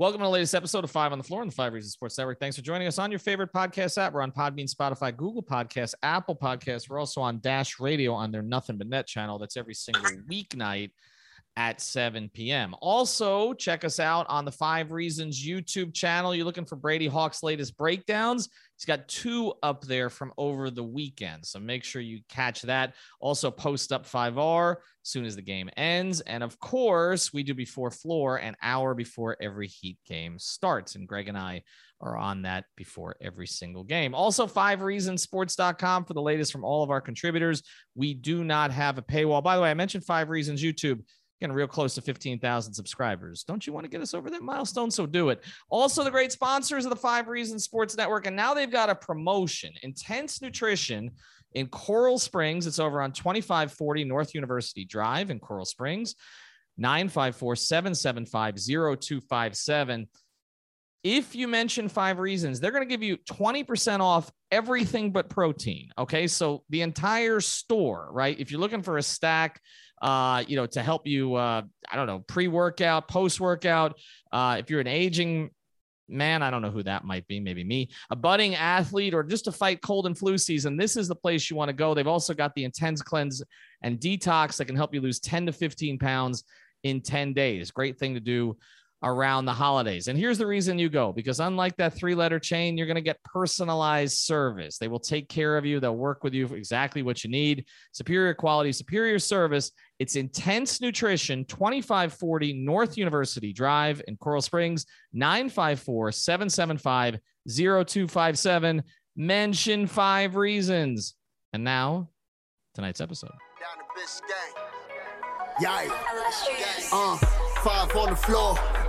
Welcome to the latest episode of Five on the Floor on the Five Reasons Sports Network. Thanks for joining us on your favorite podcast app. We're on Podbean, Spotify, Google Podcasts, Apple Podcasts. We're also on Dash Radio on their Nothing But Net channel. That's every single weeknight at 7 p.m. Also, check us out on the Five Reasons YouTube channel. You're looking for Brady Hawk's latest breakdowns. He's got two up there from over the weekend. So make sure you catch that. Also, post up 5R as soon as the game ends. And of course, we do before floor an hour before every Heat game starts. And Greg and I are on that before every single game. Also, five reasonsports.com for the latest from all of our contributors. We do not have a paywall. By the way, I mentioned five reasons YouTube getting real close to 15,000 subscribers. Don't you want to get us over that milestone? So do it. Also, the great sponsors of the Five Reasons Sports Network. And now they've got a promotion Intense Nutrition in Coral Springs. It's over on 2540 North University Drive in Coral Springs, 954 775 0257. If you mention five reasons, they're going to give you 20% off everything but protein. Okay. So the entire store, right? If you're looking for a stack, uh, you know, to help you, uh, I don't know, pre workout, post workout. Uh, if you're an aging man, I don't know who that might be, maybe me, a budding athlete, or just to fight cold and flu season, this is the place you want to go. They've also got the intense cleanse and detox that can help you lose 10 to 15 pounds in 10 days. Great thing to do around the holidays. And here's the reason you go because unlike that three letter chain, you're going to get personalized service. They will take care of you, they'll work with you for exactly what you need. Superior quality, superior service. It's intense nutrition, 2540 North University Drive in Coral Springs, 954 775 0257. Mention five reasons. And now, tonight's episode. Yeah. Uh, five on the floor,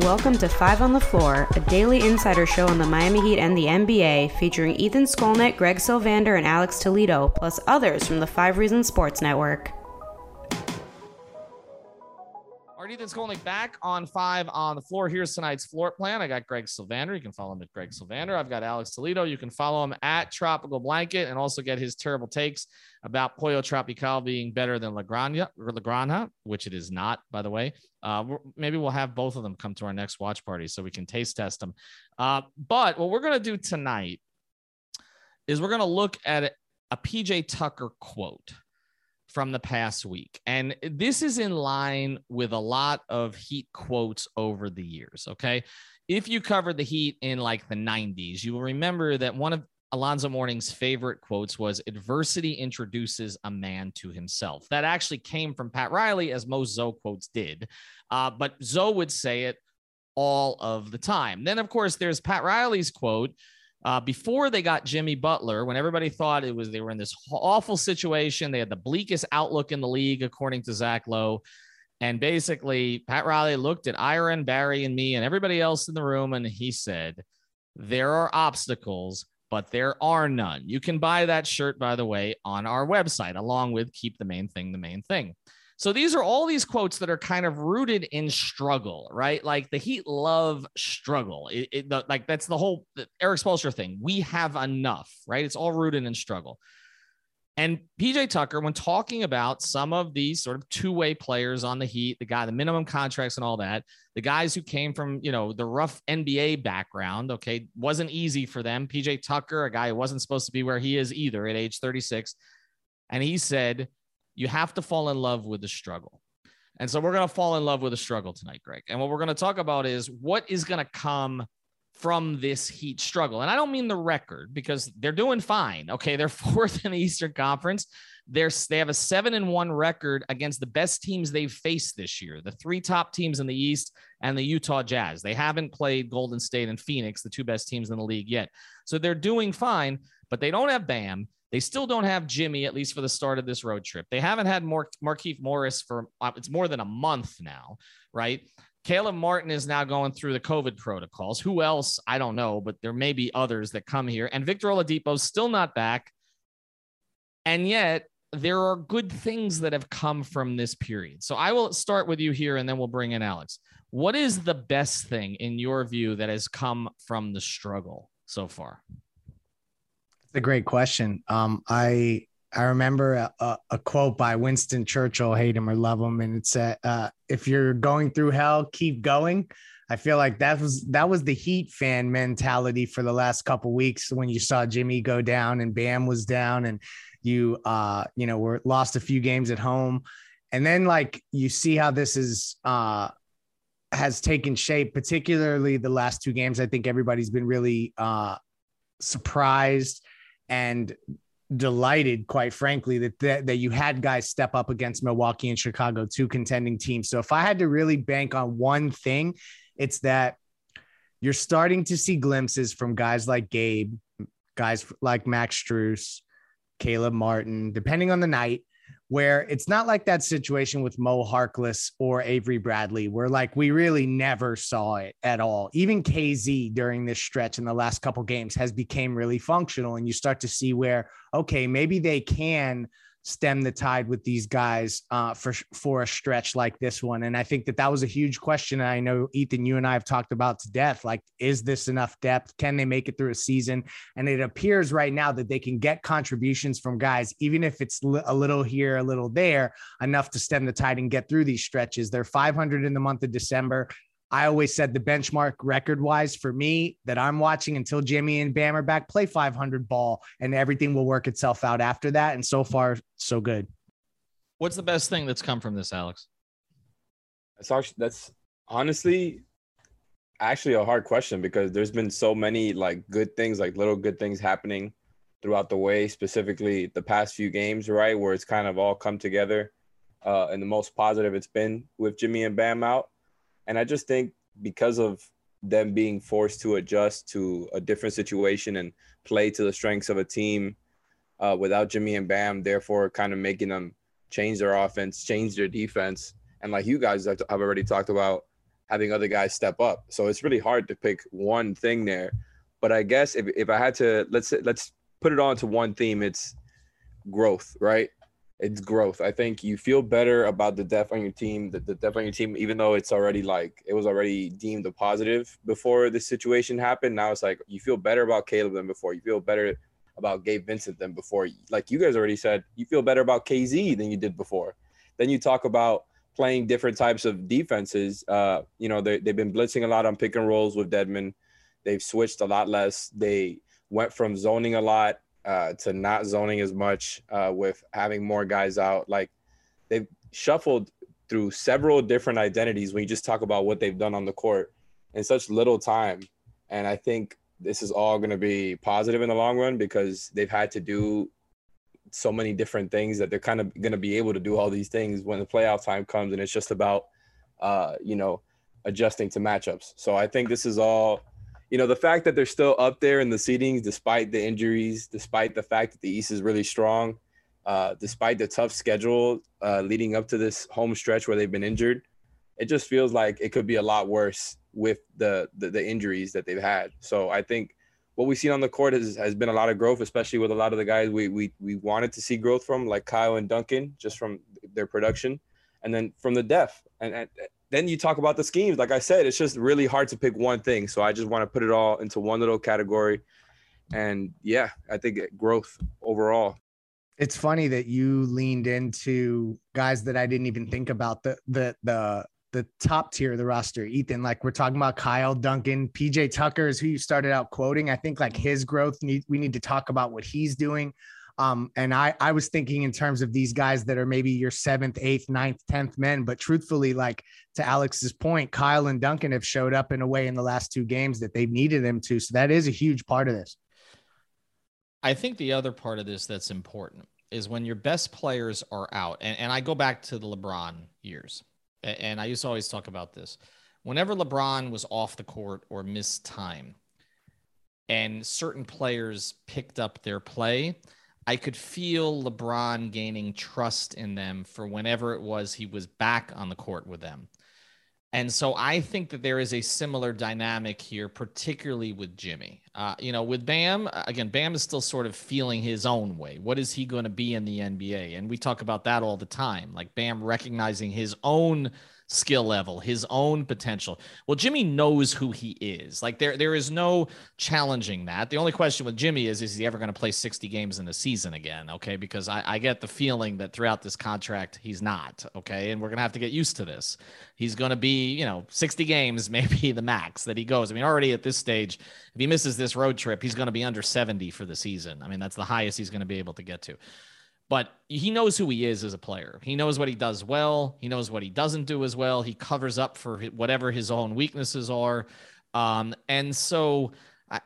Welcome to Five on the Floor, a daily insider show on the Miami Heat and the NBA, featuring Ethan Skolnick, Greg Sylvander, and Alex Toledo, plus others from the Five Reasons Sports Network. Right, Ethan Skolnick back on five on the floor. Here's tonight's floor plan. I got Greg Sylvander. You can follow him at Greg Sylvander. I've got Alex Toledo. You can follow him at Tropical Blanket and also get his terrible takes about Pollo Tropical being better than La Granja, La which it is not, by the way. Uh, maybe we'll have both of them come to our next watch party so we can taste test them. Uh, but what we're going to do tonight is we're going to look at a PJ Tucker quote from the past week. And this is in line with a lot of Heat quotes over the years. Okay. If you covered the Heat in like the 90s, you will remember that one of Alonzo Mourning's favorite quotes was adversity introduces a man to himself. That actually came from Pat Riley, as most Zoe quotes did. Uh, but Zoe would say it all of the time. Then, of course, there's Pat Riley's quote uh, before they got Jimmy Butler, when everybody thought it was they were in this awful situation, they had the bleakest outlook in the league, according to Zach Lowe. And basically, Pat Riley looked at Ira, Barry, and me, and everybody else in the room, and he said, There are obstacles, but there are none. You can buy that shirt, by the way, on our website, along with Keep the Main Thing the Main Thing. So these are all these quotes that are kind of rooted in struggle, right? Like the Heat love struggle. It, it the, like that's the whole the Erik Spoelstra thing. We have enough, right? It's all rooted in struggle. And PJ Tucker, when talking about some of these sort of two-way players on the Heat, the guy, the minimum contracts and all that, the guys who came from, you know, the rough NBA background, okay, wasn't easy for them. PJ Tucker, a guy who wasn't supposed to be where he is either at age 36. And he said, you have to fall in love with the struggle. And so we're going to fall in love with the struggle tonight, Greg. And what we're going to talk about is what is going to come from this Heat struggle. And I don't mean the record because they're doing fine. Okay. They're fourth in the Eastern Conference. They're, they have a seven and one record against the best teams they've faced this year, the three top teams in the East and the Utah Jazz. They haven't played Golden State and Phoenix, the two best teams in the league yet. So they're doing fine, but they don't have Bam. They still don't have Jimmy, at least for the start of this road trip. They haven't had Mar- Markieff Morris for uh, it's more than a month now, right? Caleb Martin is now going through the COVID protocols. Who else? I don't know, but there may be others that come here. And Victor Oladipo's still not back. And yet, there are good things that have come from this period. So I will start with you here and then we'll bring in Alex. What is the best thing in your view that has come from the struggle so far? It's a great question. Um, I I remember a, a, a, quote by Winston Churchill, hate him or love him, and it said, uh, "If you're going through hell, keep going." I feel like that was that was the Heat fan mentality for the last couple weeks when you saw Jimmy go down and Bam was down, and you uh you know were lost a few games at home, and then like you see how this is uh has taken shape, particularly the last two games. I think everybody's been really uh surprised and delighted, quite frankly, that, that that you had guys step up against Milwaukee and Chicago, two contending teams. So if I had to really bank on one thing, it's that you're starting to see glimpses from guys like Gabe, guys like Max Strus, Caleb Martin, depending on the night, where it's not like that situation with Mo Harkless or Avery Bradley, where like we really never saw it at all. Even KZ during this stretch in the last couple games has became really functional, and you start to see where okay, maybe they can stem the tide with these guys uh, for for a stretch like this one. And I think that that was a huge question. I know Ethan, you and I have talked about to death. Like, is this enough depth? Can they make it through a season? And it appears right now that they can get contributions from guys, even if it's a little here, a little there, enough to stem the tide and get through these stretches. They're 500 in the month of December. I always said the benchmark record wise for me that I'm watching until Jimmy and Bam are back, play 500 ball and everything will work itself out after that. And so far, so good. What's the best thing that's come from this, Alex? That's actually, that's honestly actually a hard question because there's been so many like good things, like little good things happening throughout the way, specifically the past few games, right? Where it's kind of all come together. Uh, and the most positive it's been with Jimmy and Bam out and I just think because of them being forced to adjust to a different situation and play to the strengths of a team uh, without Jimmy and Bam, therefore kind of making them change their offense, change their defense. And like you guys have already talked about, having other guys step up. So it's really hard to pick one thing there. But I guess if, if I had to let's let's put it on to one theme, it's growth, right? It's growth. I think you feel better about the depth on your team, the, the depth on your team, even though it's already like it was already deemed a positive before this situation happened. Now it's like you feel better about Caleb than before. You feel better about Gabe Vincent than before. Like you guys already said, you feel better about KZ than you did before. Then you talk about playing different types of defenses. Uh, you know, they, they've been blitzing a lot on pick and rolls with Dedmon. They've switched a lot less. They went from zoning a lot uh, to not zoning as much uh, with having more guys out. Like they've shuffled through several different identities when you just talk about what they've done on the court in such little time. And I think this is all going to be positive in the long run because they've had to do so many different things that they're kind of going to be able to do all these things when the playoff time comes and it's just about uh, you know adjusting to matchups so i think this is all you know, the fact that they're still up there in the seedings despite the injuries, despite the fact that the East is really strong, uh, despite the tough schedule uh, leading up to this home stretch where they've been injured, it just feels like it could be a lot worse with the, the, the injuries that they've had. So I think what we've seen on the court has, has been a lot of growth, especially with a lot of the guys we, we we wanted to see growth from, like Kyle and Duncan, just from their production, and then from the depth. And, and then you talk about the schemes. Like I said, it's just really hard to pick one thing. So I just want to put it all into one little category. And yeah, I think growth overall. It's funny that you leaned into guys that I didn't even think about. The the the the top tier of the roster, Ethan. Like we're talking about Kyle Duncan, PJ Tucker is who you started out quoting. I think like his growth need we need to talk about what he's doing. Um, and I, I was thinking in terms of these guys that are maybe your seventh, eighth, ninth, tenth men. But truthfully, like to Alex's point, Kyle and Duncan have showed up in a way in the last two games that they've needed them to. So that is a huge part of this. I think the other part of this that's important is when your best players are out. And, and I go back to the LeBron years, and I used to always talk about this. Whenever LeBron was off the court or missed time, and certain players picked up their play, I could feel LeBron gaining trust in them for whenever it was he was back on the court with them. And so I think that there is a similar dynamic here, particularly with Jimmy. Uh, you know, with Bam, again, Bam is still sort of feeling his own way. What is he going to be in the NBA? And we talk about that all the time, like Bam recognizing his own skill level, his own potential. Well, Jimmy knows who he is. Like there, there is no challenging that. The only question with Jimmy is, is he ever going to play 60 games in a season again? Okay. Because I, I get the feeling that throughout this contract, he's not. Okay. And we're going to have to get used to this. He's going to be, you know, 60 games, maybe the max that he goes. I mean, already at this stage, if he misses this road trip, he's going to be under 70 for the season. I mean, that's the highest he's going to be able to get to but he knows who he is as a player. He knows what he does well. He knows what he doesn't do as well. He covers up for whatever his own weaknesses are. Um, and so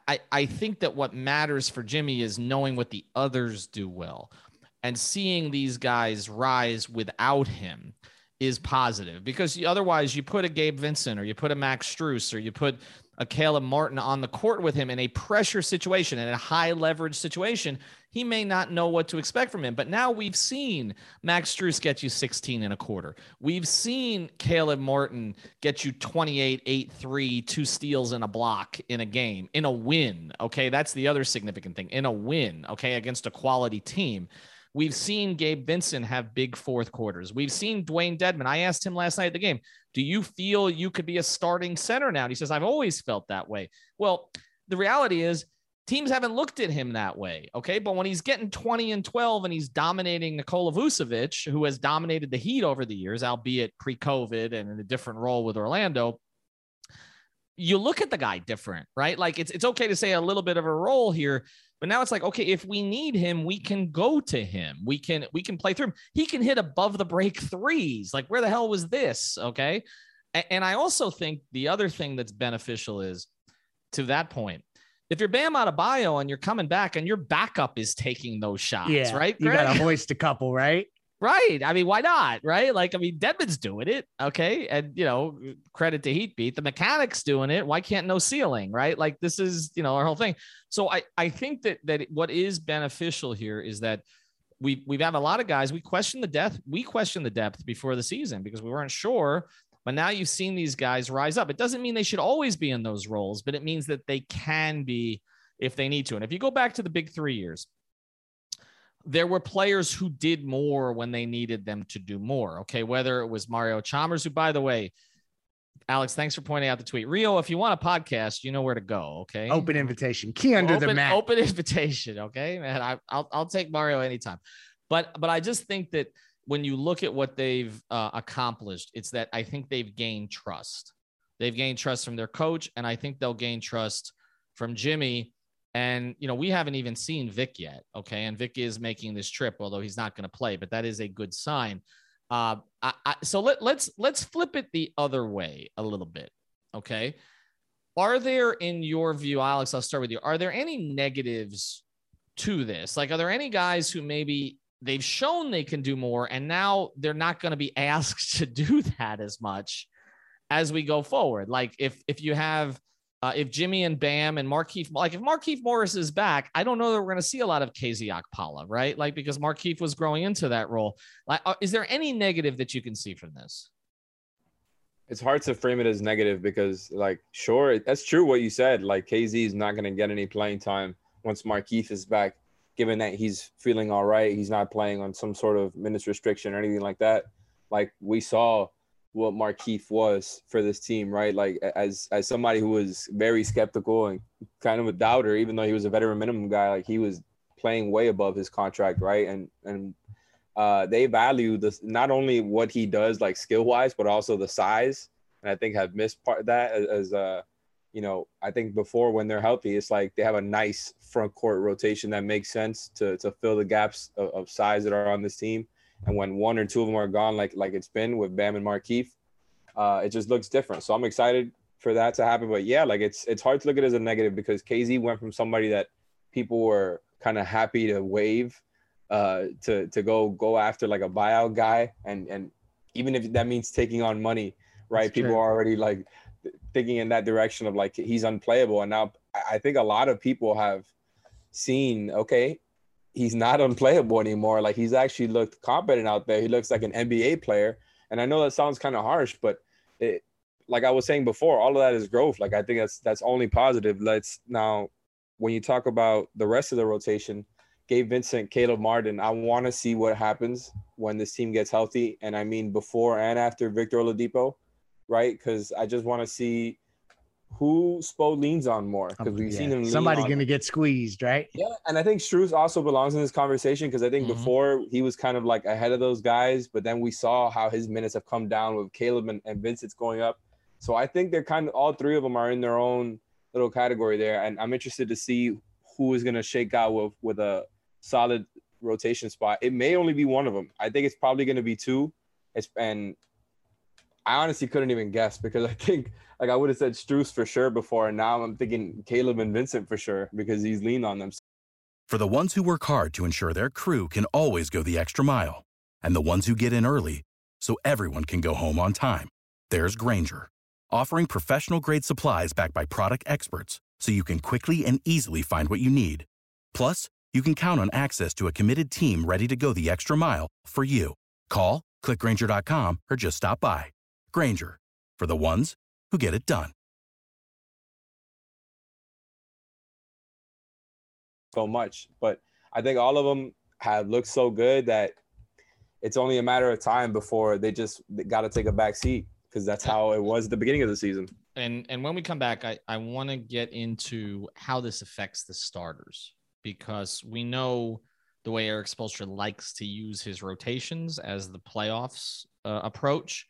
I, I think that what matters for Jimmy is knowing what the others do well and seeing these guys rise without him is positive because otherwise you put a Gabe Vincent or you put a Max Strus or you put a Caleb Martin on the court with him in a pressure situation in a high leverage situation, he may not know what to expect from him. But now we've seen Max Strus get you 16 and a quarter. We've seen Caleb Martin get you 28, 8, 3, two steals and a block in a game, in a win. Okay. That's the other significant thing in a win. Okay. Against a quality team. We've seen Gabe Vincent have big fourth quarters. We've seen Dewayne Dedmon. I asked him last night at the game, do you feel you could be a starting center now? And he says, I've always felt that way. Well, the reality is teams haven't looked at him that way. Okay. But when he's getting 20 and 12 and he's dominating Nikola Vucevic, who has dominated the Heat over the years, albeit pre COVID and in a different role with Orlando, you look at the guy different, right? Like it's, it's okay to say a little bit of a role here, but now it's like, okay, if we need him, we can go to him. We can we can play through him. He can hit above the break threes. Like where the hell was this? Okay. And, and I also think the other thing that's beneficial is to that point. If you're Bam Adebayo and you're coming back and your backup is taking those shots, yeah, right? Greg? You got to hoist a couple, right? Right. I mean, why not? Right. Like, I mean, Dedmon's doing it. Okay. And, you know, credit to Heatbeat. The mechanics doing it. Why can't no ceiling? Right. Like, this is, you know, our whole thing. So I, I think that, that what is beneficial here is that we, we've had a lot of guys. We question the depth. We question the depth before the season because we weren't sure. But now you've seen these guys rise up. It doesn't mean they should always be in those roles, but it means that they can be if they need to. And if you go back to the big three years, there were players who did more when they needed them to do more. Okay. Whether it was Mario Chalmers, who, by the way, Alex, thanks for pointing out the tweet. Rio, if you want a podcast, you know where to go. Okay. Open invitation. Key under open, the mat. Open invitation. Okay, man. I, will I'll take Mario anytime. But but I just think that when you look at what they've uh, accomplished, it's that I think they've gained trust. They've gained trust from their coach, and I think they'll gain trust from Jimmy and, you know, we haven't even seen Vic yet. Okay. And Vic is making this trip, although he's not going to play, but that is a good sign. Uh, I, I, so let, let's, let's flip it the other way a little bit. Okay. Are there, in your view, Alex, I'll start with you. Are there any negatives to this? Like, are there any guys who maybe they've shown they can do more and now they're not going to be asked to do that as much as we go forward? Like, if, if you have, uh, if Jimmy and Bam and Markieff, like if Markieff Morris is back, I don't know that we're going to see a lot of KZ Okpala, right? Like because Markieff was growing into that role. Like, uh, is there any negative that you can see from this? It's hard to frame it as negative because, like, sure, that's true what you said. Like KZ is not going to get any playing time once Markieff is back, given that he's feeling all right. He's not playing on some sort of minutes restriction or anything like that. Like we saw what Markieff was for this team, right? Like as as somebody who was very skeptical and kind of a doubter, even though he was a veteran minimum guy, like he was playing way above his contract, right? And and uh, they value this not only what he does like skill wise, but also the size. And I think have missed part of that as, as uh, you know, I think before when they're healthy, it's like they have a nice front court rotation that makes sense to to fill the gaps of, of size that are on this team. And when one or two of them are gone, like like it's been with Bam and Markieff, uh, it just looks different. So I'm excited for that to happen. But yeah, like it's it's hard to look at it as a negative because KZ went from somebody that people were kind of happy to wave uh, to to go go after like a buyout guy, and and even if that means taking on money, right? That's people true. are already like thinking in that direction of like he's unplayable, and now I think a lot of people have seen okay. He's not unplayable anymore. Like he's actually looked competent out there. He looks like an NBA player. And I know that sounds kind of harsh, but it, like I was saying before, all of that is growth. Like I think that's that's only positive. Let's now when you talk about the rest of the rotation, Gabe Vincent, Caleb Martin, I want to see what happens when this team gets healthy. And I mean before and after Victor Oladipo, right? Because I just want to see who Spo leans on more because we've yeah. seen him. Somebody to get squeezed, right? Yeah, and I think Strus also belongs in this conversation because I think mm-hmm. before he was kind of like ahead of those guys, but then we saw how his minutes have come down with Caleb and, and Vincent's going up. So I think they're kind of all three of them are in their own little category there, and I'm interested to see who is to shake out with with a solid rotation spot. It may only be one of them. I think it's probably to be two. It's, and I honestly couldn't even guess because I think like I would have said Strus for sure before, and now I'm thinking Caleb and Vincent for sure because he's leaned on them. For the ones who work hard to ensure their crew can always go the extra mile, and the ones who get in early so everyone can go home on time, there's Grainger, offering professional grade supplies backed by product experts so you can quickly and easily find what you need. Plus, you can count on access to a committed team ready to go the extra mile for you. Call, clickgrainger.com, or just stop by. Grainger, for the ones who get it done. So much, but I think all of them have looked so good that it's only a matter of time before they just got to take a back seat because that's how it was at the beginning of the season. And and when we come back, I, I want to get into how this affects the starters because we know the way Erik Spoelstra likes to use his rotations as the playoffs uh, approach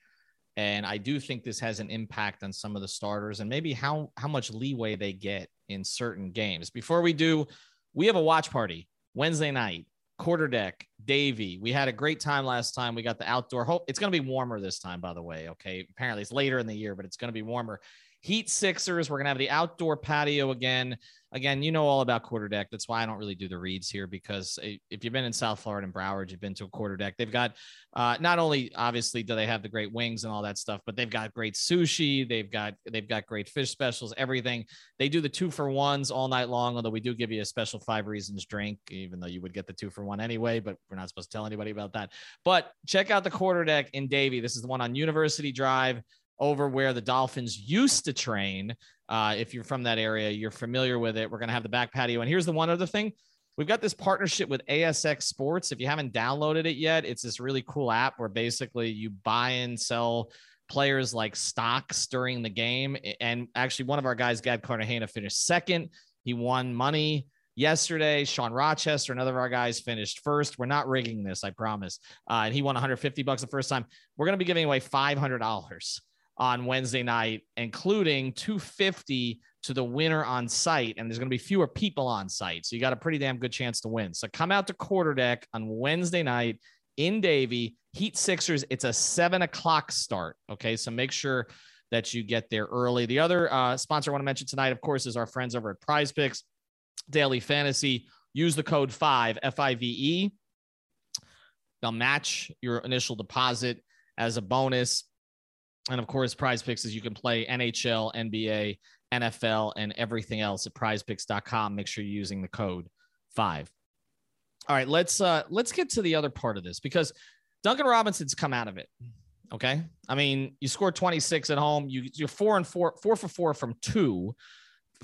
and I do think this has an impact on some of the starters and maybe how how much leeway they get in certain games. Before we do, we have a watch party Wednesday night. Quarterdeck, Davie. We had a great time last time. We got the outdoor. Hope it's going to be warmer this time, by the way. Okay. Apparently it's later in the year, but it's going to be warmer. Heat Sixers. We're going to have the outdoor patio again. Again, you know all about quarter deck. That's why I don't really do the reads here because if you've been in South Florida and Broward, you've been to a quarter deck. They've got uh, not only obviously do they have the great wings and all that stuff, but they've got great sushi. They've got they've got great fish specials. Everything. They do the two for ones all night long. Although we do give you a special five reasons drink, even though you would get the two for one anyway. But we're not supposed to tell anybody about that. But check out the quarter deck in Davie. This is the one on University Drive over where the Dolphins used to train. Uh, if you're from that area, you're familiar with it. We're going to have the back patio. And here's the one other thing we've got this partnership with ASX Sports. If you haven't downloaded it yet, it's this really cool app where basically you buy and sell players like stocks during the game. And actually, one of our guys, Gad Cartagena, finished second. He won money yesterday. Sean Rochester, another of our guys, finished first. We're not rigging this, I promise. Uh, and he won 150 bucks the first time. We're going to be giving away $500 on Wednesday night, including 250 to the winner on site. And there's going to be fewer people on site. So you got a pretty damn good chance to win. So come out to quarterdeck on Wednesday night in Davie, Heat Sixers. It's a seven o'clock start. Okay. So make sure that you get there early. The other uh, sponsor I want to mention tonight, of course, is our friends over at Prize Picks Daily Fantasy. Use the code five F I V E. They'll match your initial deposit as a bonus. And of course, prize picks is you can play NHL, NBA, NFL, and everything else at prizepicks.com. Make sure you're using the code five. All right, let's uh let's get to the other part of this because Duncan Robinson's come out of it. Okay. I mean, you scored 26 at home. You you're four and four, four for four from two.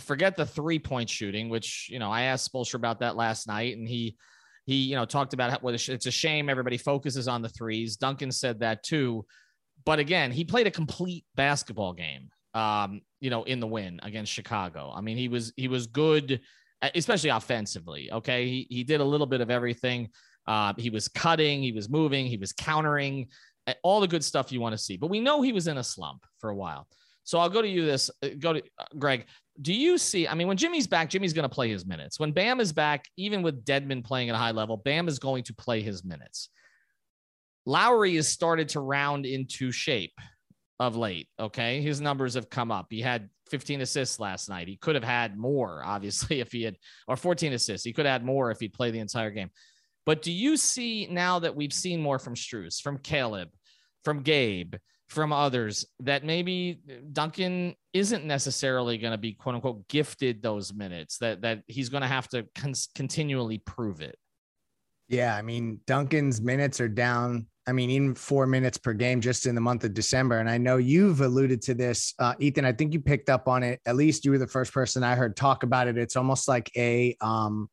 Forget the three point shooting, which you know I asked Spoelstra about that last night, and he he you know talked about how well, it's a shame everybody focuses on the threes. Duncan said that too. But again, he played a complete basketball game. Um, you know, in the win against Chicago. I mean, he was he was good, especially offensively. Okay, he he did a little bit of everything. Uh, he was cutting, he was moving, he was countering, all the good stuff you want to see. But we know he was in a slump for a while. So I'll go to you this, uh, go to uh, Greg. Do you see? I mean, when Jimmy's back, Jimmy's going to play his minutes. When Bam is back, even with Dedmon playing at a high level, Bam is going to play his minutes. Lowry has started to round into shape of late. Okay. His numbers have come up. He had 15 assists last night. He could have had more, obviously, if he had, or 14 assists. He could have had more if he'd played the entire game. But do you see now that we've seen more from Strus, from Caleb, from Gabe, from others, that maybe Duncan isn't necessarily going to be quote unquote gifted those minutes, that, that he's going to have to con- continually prove it? Yeah. I mean, Duncan's minutes are down I mean, even four minutes per game just in the month of December. And I know you've alluded to this, uh, Ethan. I think you picked up on it. At least you were the first person I heard talk about it. It's almost like a um,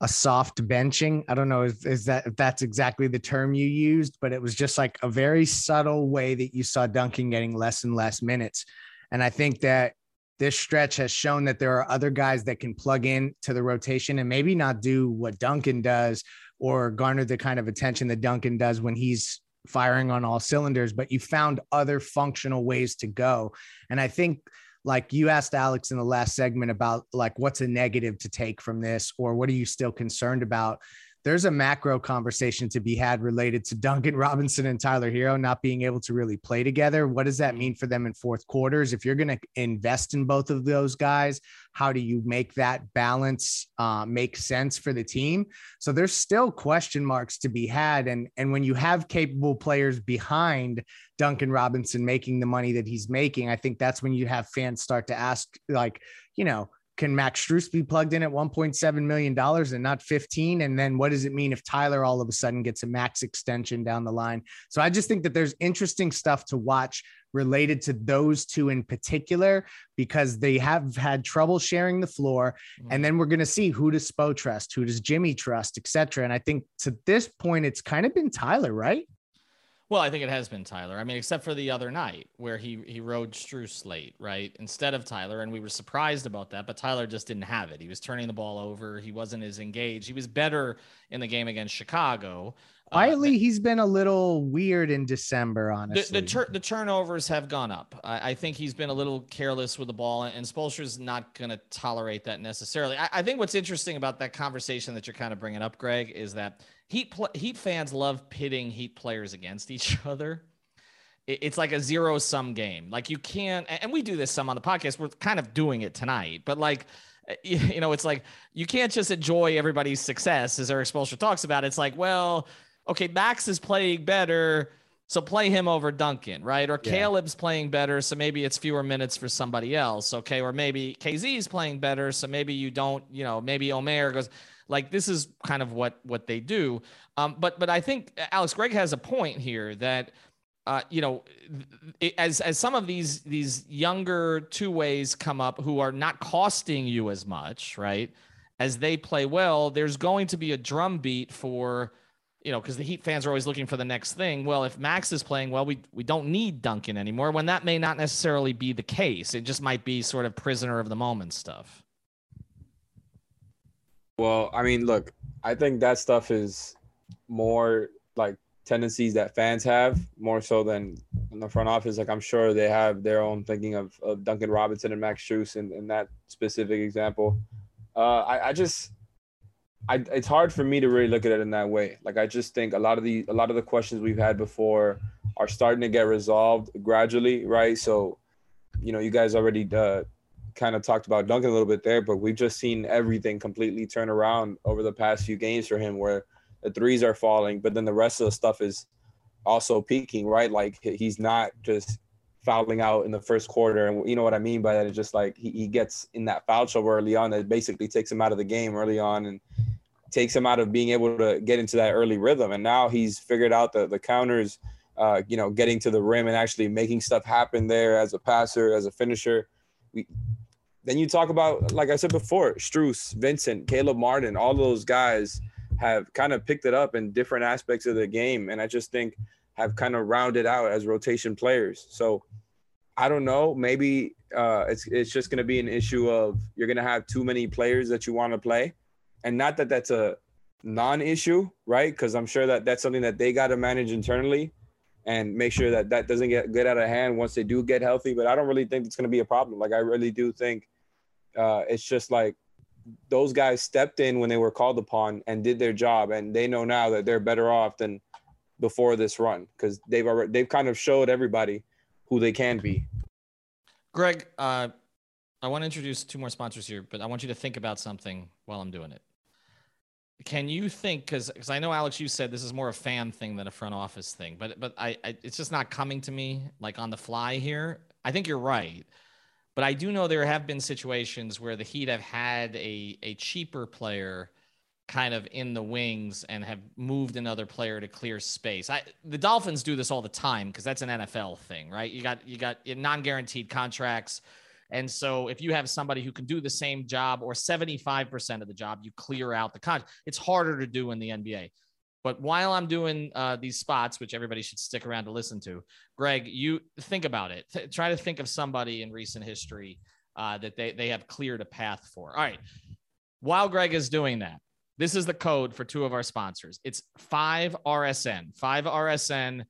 a soft benching. I don't know if is that if that's exactly the term you used, but it was just like a very subtle way that you saw Duncan getting less and less minutes. And I think that this stretch has shown that there are other guys that can plug in to the rotation and maybe not do what Duncan does or garner the kind of attention that Duncan does when he's firing on all cylinders, but you found other functional ways to go. And I think like you asked Alex in the last segment about like what's a negative to take from this or what are you still concerned about? There's a macro conversation to be had related to Duncan Robinson and Tyler Herro not being able to really play together. What does that mean for them in fourth quarters? If you're going to invest in both of those guys, how do you make that balance uh, make sense for the team? So there's still question marks to be had. And, and when you have capable players behind Duncan Robinson making the money that he's making, I think that's when you have fans start to ask, like, you know, can Max Strus be plugged in at $1.7 million and not 15? And then what does it mean if Tyler all of a sudden gets a max extension down the line? So I just think that there's interesting stuff to watch related to those two in particular because they have had trouble sharing the floor. And mm. then we're going to see who does Spo trust, who does Jimmy trust, etc. And I think to this point, it's kind of been Tyler, right? Well, I think it has been Tyler. I mean, except for the other night where he he rode Strus late, right, instead of Tyler, and we were surprised about that. But Tyler just didn't have it. He was turning the ball over. He wasn't as engaged. He was better in the game against Chicago. Uh, Quietly, uh, he's been a little weird in December. Honestly, the the, tur- the turnovers have gone up. I, I, think he's been a little careless with the ball, and Spoelstra's not going to tolerate that necessarily. I, I think what's interesting about that conversation that you're kind of bringing up, Greg, is that Heat pl- Heat fans love pitting Heat players against each other. it's like a zero sum game. Like you can't, and we do this some on the podcast. We're kind of doing it tonight, but like eh, you know, it's like you can't just enjoy everybody's success as Erik Spoelstra talks about. It's like, well, okay, Max is playing better, so play him over Duncan, right? Or yeah. Caleb's playing better, so maybe it's fewer minutes for somebody else, okay? Or maybe KZ is playing better, so maybe you don't, you know, maybe Omer goes. Like this is kind of what what they do. Um, but but I think Alex Greg has a point here that uh, you know, as as some of these these younger two ways come up who are not costing you as much, right? As they play well, there's going to be a drumbeat for, you know, because the Heat fans are always looking for the next thing. Well, if Max is playing well, we we don't need Duncan anymore. When that may not necessarily be the case, it just might be sort of prisoner of the moment stuff. Well, I mean, look, I think that stuff is more like tendencies that fans have more so than in the front office. Like I'm sure they have their own thinking of, of Duncan Robinson and Max Strus in, in that specific example. Uh, I, I just, I, it's hard for me to really look at it in that way. Like I just think a lot of the a lot of the questions we've had before are starting to get resolved gradually, right? So, you know, you guys already uh, kind of talked about Duncan a little bit there, but we've just seen everything completely turn around over the past few games for him, where the threes are falling, but then the rest of the stuff is also peaking, right? Like he's not just fouling out in the first quarter, and you know what I mean by that. It's just like he, he gets in that foul trouble early on that basically takes him out of the game early on and takes him out of being able to get into that early rhythm. And now he's figured out the the counters. Uh, you know, getting to the rim and actually making stuff happen there as a passer, as a finisher. We then you talk about, like I said before, Strus, Vincent, Caleb Martin, all those guys have kind of picked it up in different aspects of the game. And I just think have kind of rounded out as rotation players. So I don't know. Maybe uh, it's it's just going to be an issue of you're going to have too many players that you want to play, and not that that's a non-issue, right? Because I'm sure that that's something that they got to manage internally. and make sure that that doesn't get get out of hand once they do get healthy. But I don't really think it's going to be a problem. Like I really do think uh, it's just like those guys stepped in when they were called upon and did their job, and they know now that they're better off than before this run because they've already they've kind of showed everybody who they can be. Greg, uh, I want to introduce two more sponsors here, but I want you to think about something while I'm doing it. Can you think because because I know Alex, you said this is more a fan thing than a front office thing, but but I, I it's just not coming to me like on the fly here. I think you're right, but I do know there have been situations where the Heat have had a a cheaper player kind of in the wings and have moved another player to clear space. I the Dolphins do this all the time because that's an NFL thing, right? You got you got non-guaranteed contracts. And so if you have somebody who can do the same job or 75% of the job, you clear out the contract. It's harder to do in the NBA. But while I'm doing uh, these spots, which everybody should stick around to listen to, Greg, you think about it. Th- try to think of somebody in recent history uh, that they, they have cleared a path for. All right. While Greg is doing that, this is the code for two of our sponsors. It's 5RSN. 5RSN,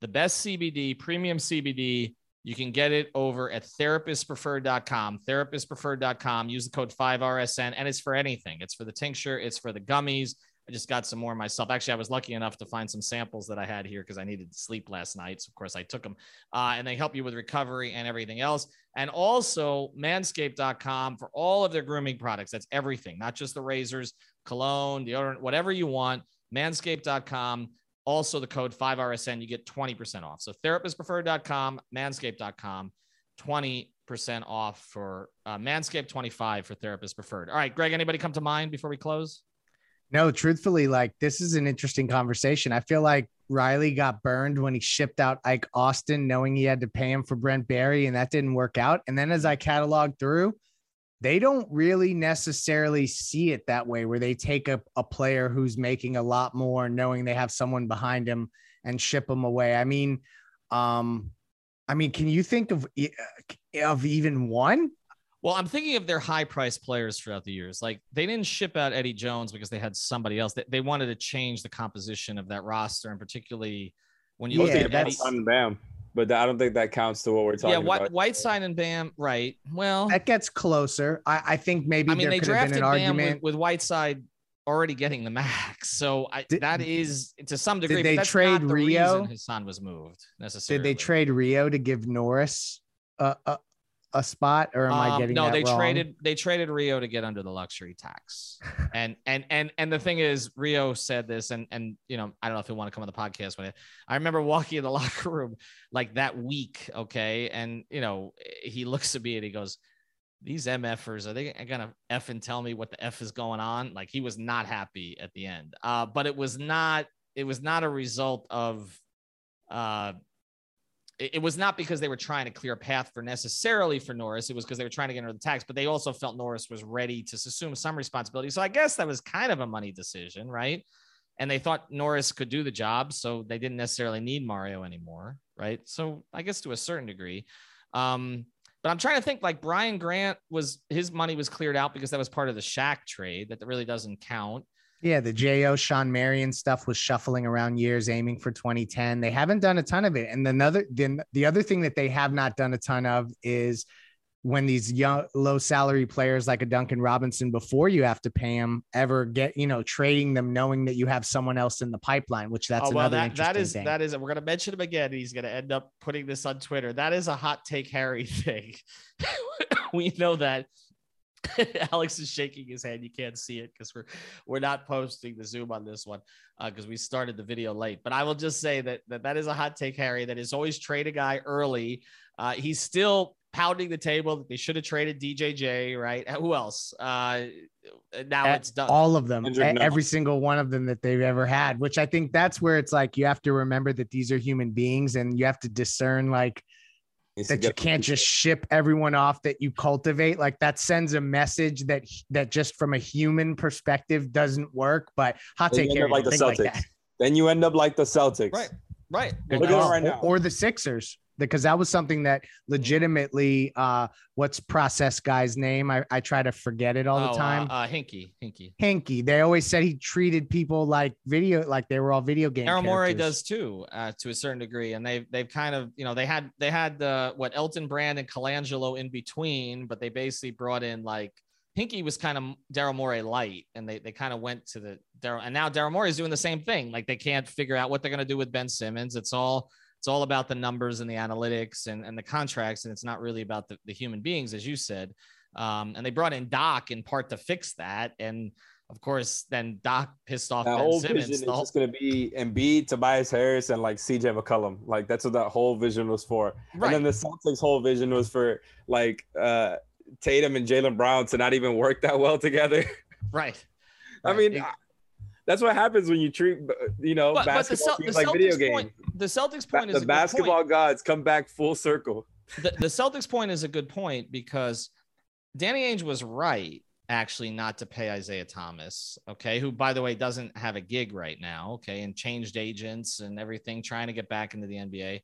the best CBD, premium CBD you can get it over at therapistpreferred.com. Therapistpreferred.com. Use the code 5RSN, and it's for anything. It's for the tincture, it's for the gummies. I just got some more myself. Actually, I was lucky enough to find some samples that I had here because I needed to sleep last night. So, of course, I took them. Uh, and they help you with recovery and everything else. And also, manscaped.com for all of their grooming products. That's everything, not just the razors, cologne, deodorant, whatever you want. Manscaped.com. Also, the code 5RSN, you get 20% off. So, therapistpreferred.com, manscaped.com, 20% off for uh, Manscaped, 25 for therapist preferred. All right, Greg, anybody come to mind before we close? No, truthfully, like this is an interesting conversation. I feel like Riley got burned when he shipped out Ike Austin, knowing he had to pay him for Brent Barry, and that didn't work out. And then as I cataloged through, they don't really necessarily see it that way, where they take a, a player who's making a lot more, knowing they have someone behind him and ship him away. I mean, um, I mean, can you think of of even one? Well, I'm thinking of their high price players throughout the years. Like they didn't ship out Eddie Jones because they had somebody else. They, they wanted to change the composition of that roster, and particularly when you yeah, look at Eddie. And Bam but I don't think that counts to what we're talking about. yeah, White, about. Whiteside and Bam, right? Well, that gets closer. I, I think maybe I mean they drafted Bam argument. With, with, Whiteside already getting the max, so I, did, that is to some degree. Did they trade the Rio? His son was moved necessarily. Did they trade Rio to give Norris a, a, a spot, or am um, I getting no? they wrong? traded they traded Rio to get under the luxury tax, and and and and the thing is, Rio said this, and and you know, I don't know if you want to come on the podcast with it. I remember walking in the locker room like that week, okay, and you know, he looks at me and he goes, "These MFers are they gonna f and tell me what the f is going on?" Like he was not happy at the end, uh, but it was not it was not a result of uh it was not because they were trying to clear a path for necessarily for Norris. It was because they were trying to get under the tax, but they also felt Norris was ready to assume some responsibility. So I guess that was kind of a money decision, right? And they thought Norris could do the job, so they didn't necessarily need Mario anymore, right? So I guess to a certain degree. Um, but I'm trying to think like Brian Grant was his money was cleared out because that was part of the Shaq trade that really doesn't count. Yeah, the Jo Shawn Marion stuff was shuffling around years, aiming for 2010. They haven't done a ton of it. And another then the other thing that they have not done a ton of is when these young low salary players like a Duncan Robinson before you have to pay them ever get you know trading them knowing that you have someone else in the pipeline which that's oh, well, another that, that is thing. that is we're going to mention him again he's going to end up putting this on Twitter that is a hot take Harry thing we know that Alex is shaking his head. You can't see it because we're we're not posting the Zoom on this one because uh, we started the video late. But I will just say that that, that is a hot take, Harry. That is always trade a guy early. Uh, he's still pounding the table that they should have traded DJJ, right? Who else? Uh, now At it's done. All of them, every single one of them that they've ever had. Which I think that's where it's like you have to remember that these are human beings, and you have to discern like that you can't just ship everyone off that you cultivate. Like that sends a message that that just from a human perspective doesn't work but hot take care like the Celtics. Like then you end up like the Celtics. Right right. Look at right now. or the Sixers because that was something that legitimately uh what's process guy's name i, I try to forget it all Oh, the uh, time Uh, Hinkie, Hinkie. Hinkie they always said he treated people like video like they were all video game Daryl Morey does too, uh, to a certain degree, and they've they've kind of you know they had they had the what Elton Brand and Colangelo in between, but they basically brought in like Hinkie was kind of Daryl Morey light, and they they kind of went to the Daryl, and now Daryl Morey is doing the same thing. Like they can't figure out what they're gonna do with Ben Simmons. It's all it's all about the numbers and the analytics and, and the contracts, and it's not really about the, the human beings, as you said. Um, and they brought in Doc in part to fix that, and of course, then Doc pissed off That Ben whole Simmons. vision is the whole- just gonna be Embiid, Tobias Harris, and like CJ McCollum. Like that's what that whole vision was for. Right. And then the Celtics' whole vision was for like uh Tatum and Jaylen Brown to not even work that well together. right. I Right. mean, It- that's what happens when you treat you know But, but the, basketball the like video Celtics games. point, the Celtics Ba- point is the a good basketball point. gods come back full circle. The, the Celtics point is a good point because Danny Ainge was right actually not to pay Isaiah Thomas, okay, who by the way doesn't have a gig right now, okay, and changed agents and everything, trying to get back into the NBA.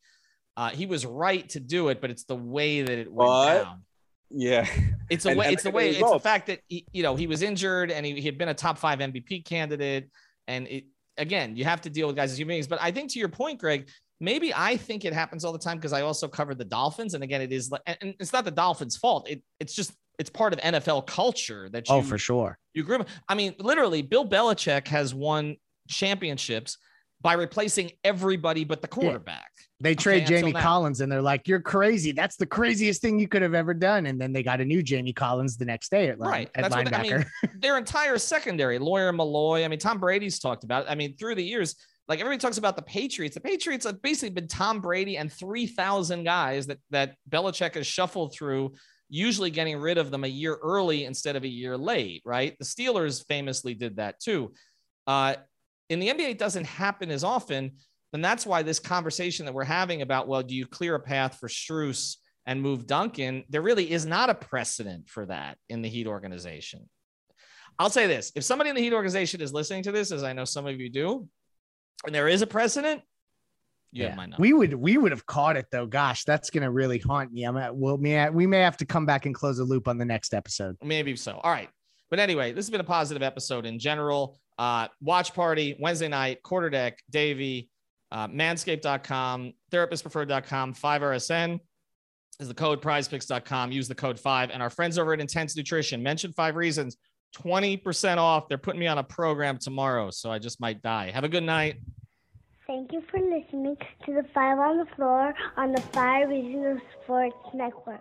Uh, he was right to do it, but it's the way that it went But- down. Yeah. It's a And- way. and It's the look at way. It's the fact that he, you know he was injured and he, he had been a top five MVP candidate. And it again, you have to deal with guys as human beings. But I think to your point, Greg, maybe I think it happens all the time because I also covered the Dolphins. And again, it is, and and it's not the Dolphins' fault. It it's just it's part of NFL culture that oh, you oh for sure you agree. with- I mean, literally, Bill Belichick has won championships by replacing everybody but the quarterback. they trade until jamie collins and they're like you're crazy that's the craziest thing you could have ever done and then they got a new jamie collins the next day at, line, Right. at That's what I linebacker mean. Their entire secondary, Lawyer Milloy. I mean, Tom Brady's talked about. It. I mean, through the years, like everybody talks about the Patriots. The Patriots have basically been Tom Brady and three thousand guys that that Belichick has shuffled through, usually getting rid of them a year early instead of a year late. Right. The Steelers famously did that too. Uh, in the NBA, it doesn't happen as often. And that's why this conversation that we're having about, well, do you clear a path for Strus and move Duncan? There really is not a precedent for that in the Heat organization. I'll say this if somebody in the Heat organization is listening to this, as I know some of you do, and there is a precedent, my we would we would have caught it though gosh that's gonna really haunt me i'm at we'll, may, we may have to come back and close the loop on the next episode Maybe so. All right. But anyway, this has been a positive episode in general. Uh, watch party Wednesday night, quarter deck, Davie, uh, manscaped.com, therapistpreferred.com, 5RSN is the code prizepicks.com. Use the code five. And our friends over at Intense Nutrition mention five reasons, 20% off. They're putting me on a program tomorrow, so I just might die. Have a good night. Thank you for listening to the Five on the Floor on the Five Reasons Sports Network.